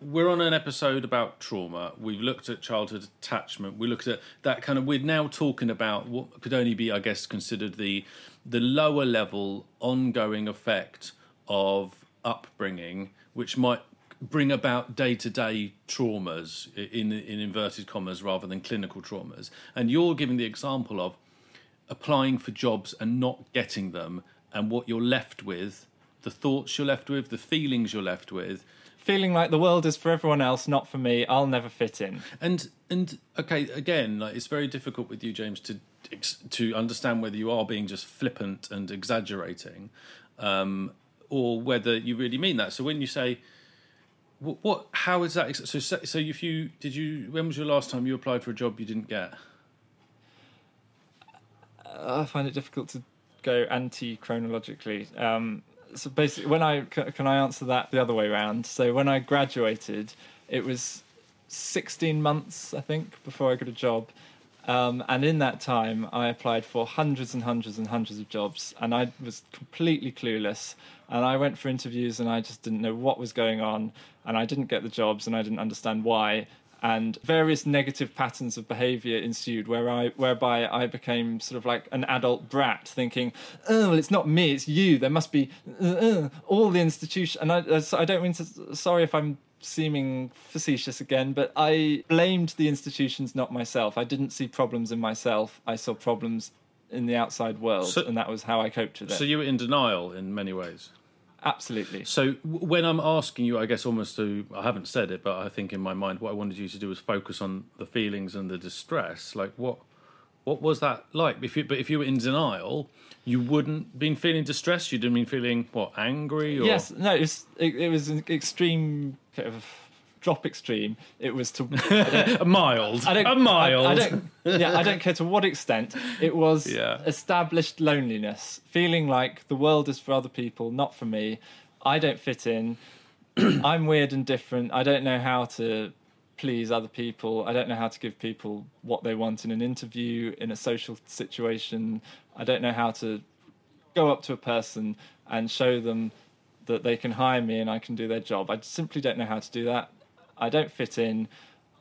we're on an episode about trauma. We've looked at childhood attachment. We looked at that kind of. We're now talking about what could only be, I guess, considered the the lower level ongoing effect of upbringing, which might bring about day to day traumas in in inverted commas rather than clinical traumas. And you're giving the example of applying for jobs and not getting them, and what you're left with, the thoughts you're left with, the feelings you're left with, Feeling like the world is for everyone else, not for me. I'll never fit in. and and okay, again, like it's very difficult with you, James, to to understand whether you are being just flippant and exaggerating, um, or whether you really mean that. So when you say What, what? How is that? So, so if you did you? When was your last time you applied for a job you didn't get? I find it difficult to go anti chronologically. Um, so basically, when I can I answer that the other way around. So when I graduated, it was 16 months I think before I got a job. Um, and in that time, I applied for hundreds and hundreds and hundreds of jobs, and I was completely clueless. And I went for interviews, and I just didn't know what was going on, and I didn't get the jobs, and I didn't understand why. And various negative patterns of behaviour ensued, where I, whereby I became sort of like an adult brat, thinking, "Oh, well, it's not me, it's you. There must be uh, uh, all the institution." And I, I don't mean to. Sorry if I'm seeming facetious again, but I blamed the institutions, not myself. I didn't see problems in myself. I saw problems in the outside world, So- and that was how I coped with it. So you were in denial in many ways. Absolutely. So when I'm asking you, I guess almost to I haven't said it, but I think in my mind what I wanted you to do was focus on the feelings and the distress. Like what what was that like? If you but if you were in denial, you wouldn't been feeling distressed. You'd have been feeling what angry or Yes, no, it was, it, it was an extreme, bit of drop extreme. It was to a mild, I don't, a mild. I, I don't, yeah, I don't care to what extent. It was Yeah. established loneliness, feeling like the world is for other people, not for me. I don't fit in. I'm weird and different. I don't know how to please other people. I don't know how to give people what they want in an interview, in a social situation. I don't know how to go up to a person and show them that they can hire me and I can do their job. I simply don't know how to do that. I don't fit in.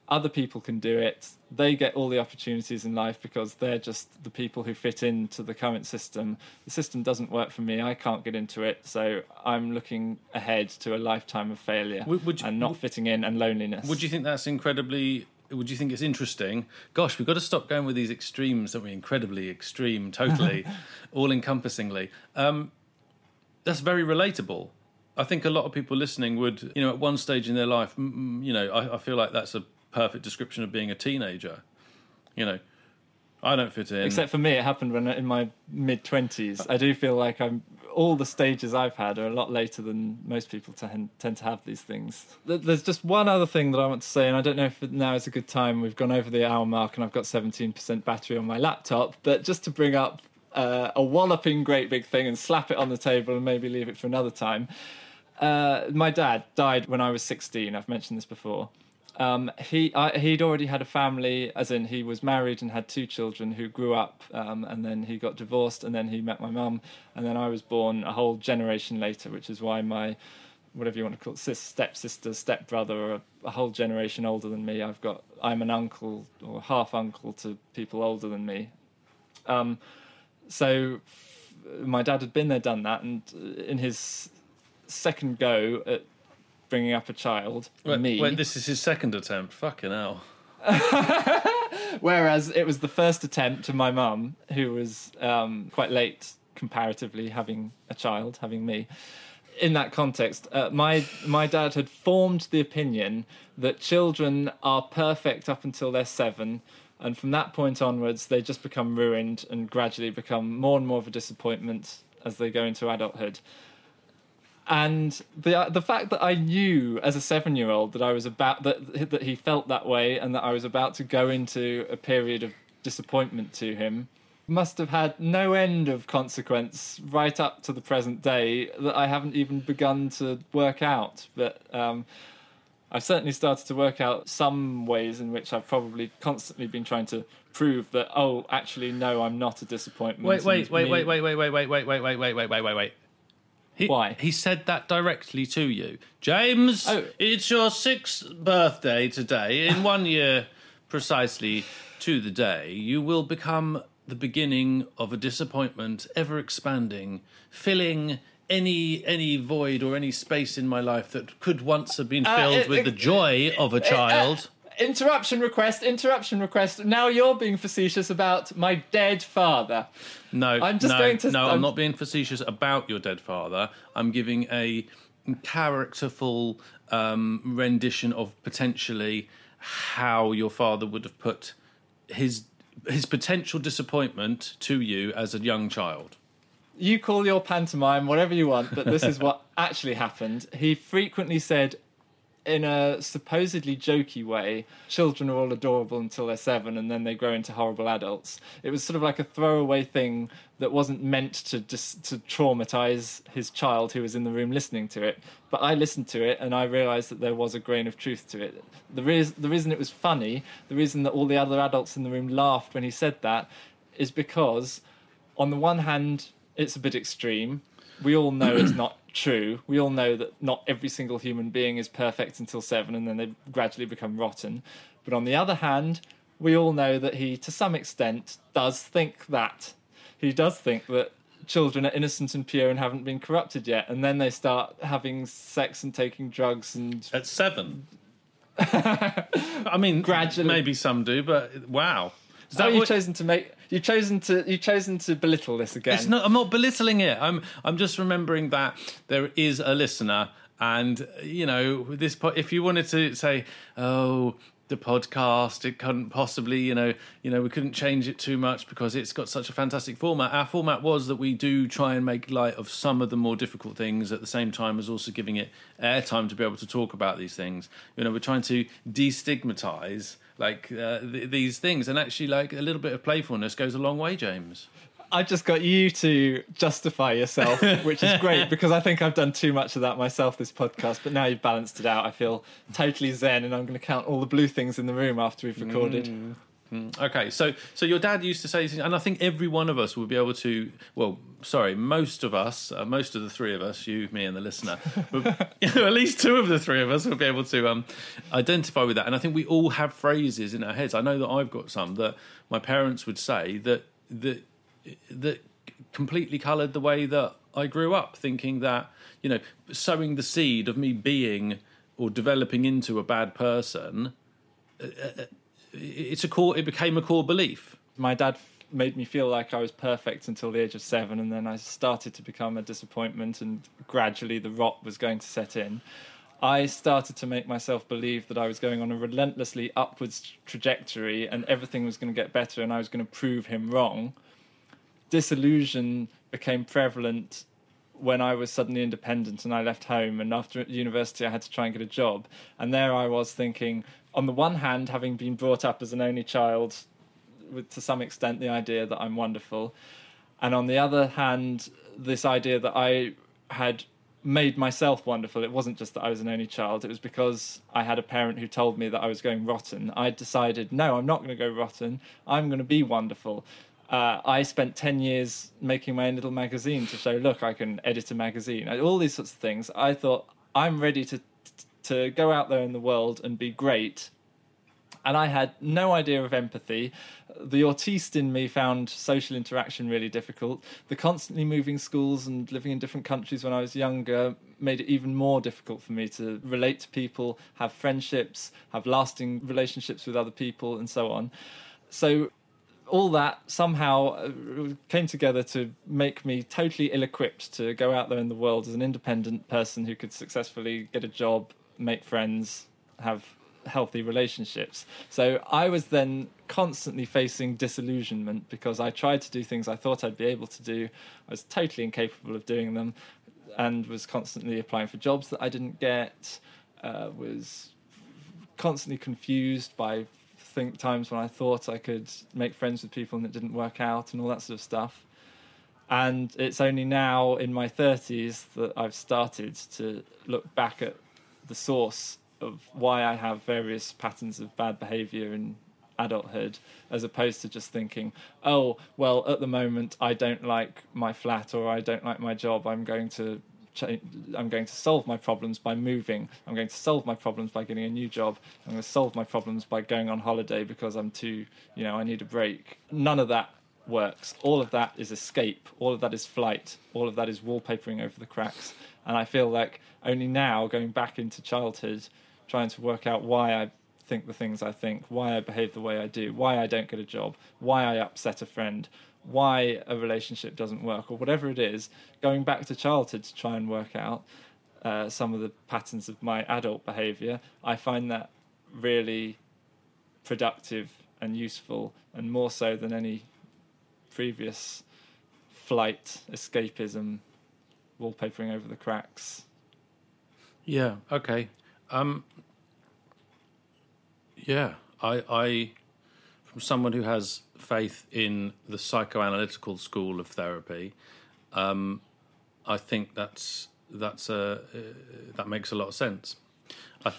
Other people can do it. They get all the opportunities in life because they're just the people who fit into the current system. The system doesn't work for me. I can't get into it. So I'm looking ahead to a lifetime of failure Would- would you- and not fitting in and loneliness. Would you think that's incredibly? Would you think it's interesting? Gosh, we've got to stop going with these extremes, don't we? Incredibly extreme, totally, all encompassingly. Um, that's very relatable. I think a lot of people listening would, you know, at one stage in their life, you know, I, I feel like that's a perfect description of being a teenager. You know, I don't fit in. Except for me, it happened when in my mid twenties. I do feel like I'm all the stages I've had are a lot later than most people tend to have these things. There's just one other thing that I want to say, and I don't know if now is a good time. We've gone over the hour mark, and I've got 17% battery on my laptop. But just to bring up uh, a walloping great big thing and slap it on the table, and maybe leave it for another time. Uh, my dad died when I was 16. I've mentioned this before. Um, he I, he'd already had a family, as in he was married and had two children who grew up, um, and then he got divorced, and then he met my mum, and then I was born a whole generation later, which is why my whatever you want to call it, sis, stepsister, stepbrother, or a, a whole generation older than me. I've got I'm an uncle or half uncle to people older than me. Um, so my dad had been there, done that, and uh, in his second go at bringing up a child, wait, me. wait, this is his second attempt. Fucking hell. Whereas it was the first attempt to my mum, who was um, quite late comparatively, having a child, having me. In that context, uh, my my dad had formed the opinion that children are perfect up until they're seven, and from that point onwards, they just become ruined and gradually become more and more of a disappointment as they go into adulthood. And the the fact that I knew as a seven year old that I was about that that he felt that way and that I was about to go into a period of disappointment to him must have had no end of consequence right up to the present day that I haven't even begun to work out. But um, I've certainly started to work out some ways in which I've probably constantly been trying to prove that oh actually no I'm not a disappointment. Wait, wait, wait, wait, wait, wait, wait, wait, wait, wait, wait, wait, wait, wait, wait, wait. He, Why? He said that directly to you. James, Oh. it's your sixth birthday today. In one year, precisely to the day, you will become the beginning of a disappointment ever expanding, filling any any void or any space in my life that could once have been uh, filled it- with it- the joy of a uh, child. Uh, interruption request, interruption request. Now you're being facetious about my dead father. No, I'm just no, going to- No, I'm, I'm- not being facetious about your dead father. I'm giving a characterful um, rendition of potentially how your father would have put his his potential disappointment to you as a young child. You call your pantomime whatever you want, but this is what actually happened. He frequently said, in a supposedly jokey way, children are all adorable until they're seven and then they grow into horrible adults. It was sort of like a throwaway thing that wasn't meant to just to traumatize his child who was in the room listening to it. But I listened to it and I realized that there was a grain of truth to it. The, reas the reason it was funny, the reason that all the other adults in the room laughed when he said that, is because on the one hand, it's a bit extreme. We all know it's not true. We all know that not every single human being is perfect until seven and then they gradually become rotten. But on the other hand, we all know that he, to some extent, does think that. He does think that children are innocent and pure and haven't been corrupted yet. And then they start having sex and taking drugs and. At seven. I mean, Gradually. maybe some do, but wow. Is So that oh, you've what- chosen to make. You've chosen to. You've chosen to belittle this again. It's not. I'm not belittling it. I'm. I'm just remembering that there is a listener, and you know, this. po- If you wanted to say, "Oh, the podcast, it couldn't possibly," you know, you know, we couldn't change it too much because it's got such a fantastic format. Our format was that we do try and make light of some of the more difficult things at the same time as also giving it airtime to be able to talk about these things. You know, we're trying to destigmatize like uh, th- these things, and actually, like a little bit of playfulness goes a long way, James. I just got you to justify yourself, which is great because I think I've done too much of that myself this podcast. But now you've balanced it out. I feel totally zen, and I'm going to count all the blue things in the room after we've recorded. Mm. Okay, so so your dad used to say, and I think every one of us will be able to. Well, sorry, most of us, uh, most of the three of us, you, me, and the listener, know, at least two of the three of us will be able to um, identify with that. And I think we all have phrases in our heads. I know that I've got some that my parents would say that that that completely coloured the way that I grew up, thinking that you know, sowing the seed of me being or developing into a bad person it's a core it became a core belief My dad made me feel like I was perfect until the age of seven, and then I started to become a disappointment, and gradually the rot was going to set in. I started to make myself believe that I was going on a relentlessly upwards trajectory and everything was going to get better and I was going to prove him wrong. Disillusion became prevalent when I was suddenly independent and I left home. And after university, I had to try and get a job. And there I was thinking, on the one hand, having been brought up as an only child, with to some extent the idea that I'm wonderful, and on the other hand, this idea that I had made myself wonderful. It wasn't just that I was an only child, it was because I had a parent who told me that I was going rotten. I decided, no, I'm not going to go rotten, I'm going to be wonderful. Uh, I spent 10 years making my own little magazine to show, look, I can edit a magazine, all these sorts of things. I thought, I'm ready to, to go out there in the world and be great and I had no idea of empathy. The autiste in me found social interaction really difficult. The constantly moving schools and living in different countries when I was younger made it even more difficult for me to relate to people, have friendships, have lasting relationships with other people, and so on. So all that somehow uh, came together to make me totally ill equipped to go out there in the world as an independent person who could successfully get a job, make friends, have healthy relationships. So I was then constantly facing disillusionment because I tried to do things I thought I'd be able to do. I was totally incapable of doing them and was constantly applying for jobs that I didn't get, uh, was constantly confused by think times when I thought I could make friends with people and it didn't work out and all that sort of stuff. And it's only now in my 30s that I've started to look back at the source of why I have various patterns of bad behavior in adulthood, as opposed to just thinking, oh, well, at the moment I don't like my flat or I don't like my job. I'm going to change, I'm going to solve my problems by moving. I'm going to solve my problems by getting a new job. I'm going to solve my problems by going on holiday because I'm too, you know, I need a break. None of that works. All of that is escape. All of that is flight. All of that is wallpapering over the cracks. And I feel like only now, going back into childhood, trying to work out why I think the things I think, why I behave the way I do, why I don't get a job, why I upset a friend, why a relationship doesn't work, or whatever it is, going back to childhood to try and work out uh, some of the patterns of my adult behavior, I find that really productive and useful, and more so than any previous flight, escapism, wallpapering over the cracks. Yeah. Okay. Um, yeah, I, I, from someone who has faith in the psychoanalytical school of therapy, um, I think that's that's a uh, that makes a lot of sense.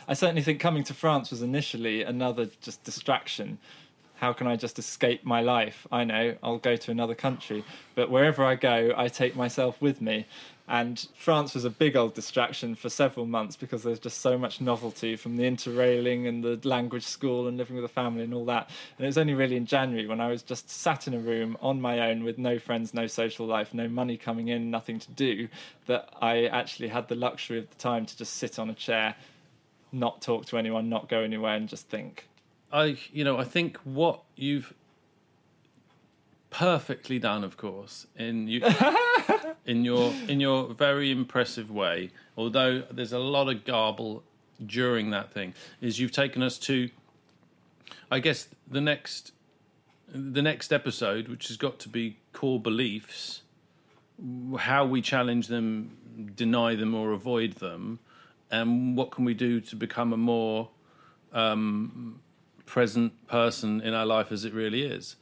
I certainly think coming to France was initially another just distraction. How can I just escape my life? I know I'll go to another country, but wherever I go, I take myself with me. And France was a big old distraction for several months because there's just so much novelty from the interrailing and the language school and living with a family and all that. And it was only really in January when I was just sat in a room on my own with no friends, no social life, no money coming in, nothing to do, that I actually had the luxury of the time to just sit on a chair, not talk to anyone, not go anywhere, and just think. I, you know, I think what you've perfectly done, of course, in you, in your in your very impressive way. Although there's a lot of garble during that thing, is you've taken us to, I guess, the next, the next episode, which has got to be core beliefs, how we challenge them, deny them, or avoid them, and what can we do to become a more um, present person in our life as it really is,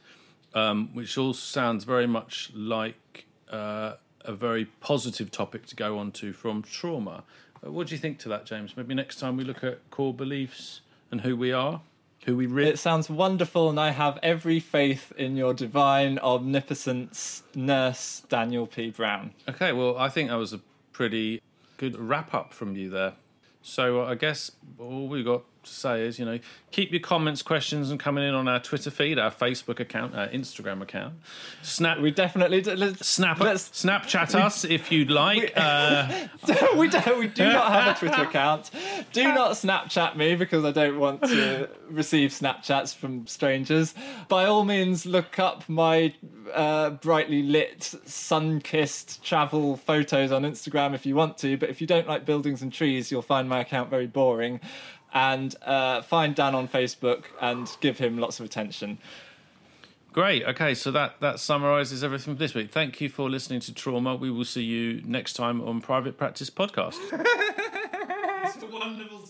um, which all sounds very much like uh, a very positive topic to go on to from trauma. Uh, what do you think to that, James? Maybe next time we look at core beliefs and who we are, who we really. It sounds wonderful, and I have every faith in your divine omnipotence, nurse Daniel P. Brown. Okay, well, I think that was a pretty good wrap up from you there. So uh, I guess all we got to say is, you know, keep your comments, questions, and coming in on our Twitter feed, our Facebook account, our Instagram account. Snap, We definitely do, let's, snap, let's- Snapchat us if you'd like. uh, we don't. We do not have a Twitter account. Do not Snapchat me because I don't want to receive Snapchats from strangers. By all means, look up my uh, brightly lit, sun-kissed travel photos on Instagram if you want to. But if you don't like buildings and trees, you'll find my account very boring. And uh, find Dan on Facebook and give him lots of attention. great. Okay, so that that summarizes everything for this week. Thank you for listening to Trauma. We will see you next time on Private Practice Podcast. It's a wonderful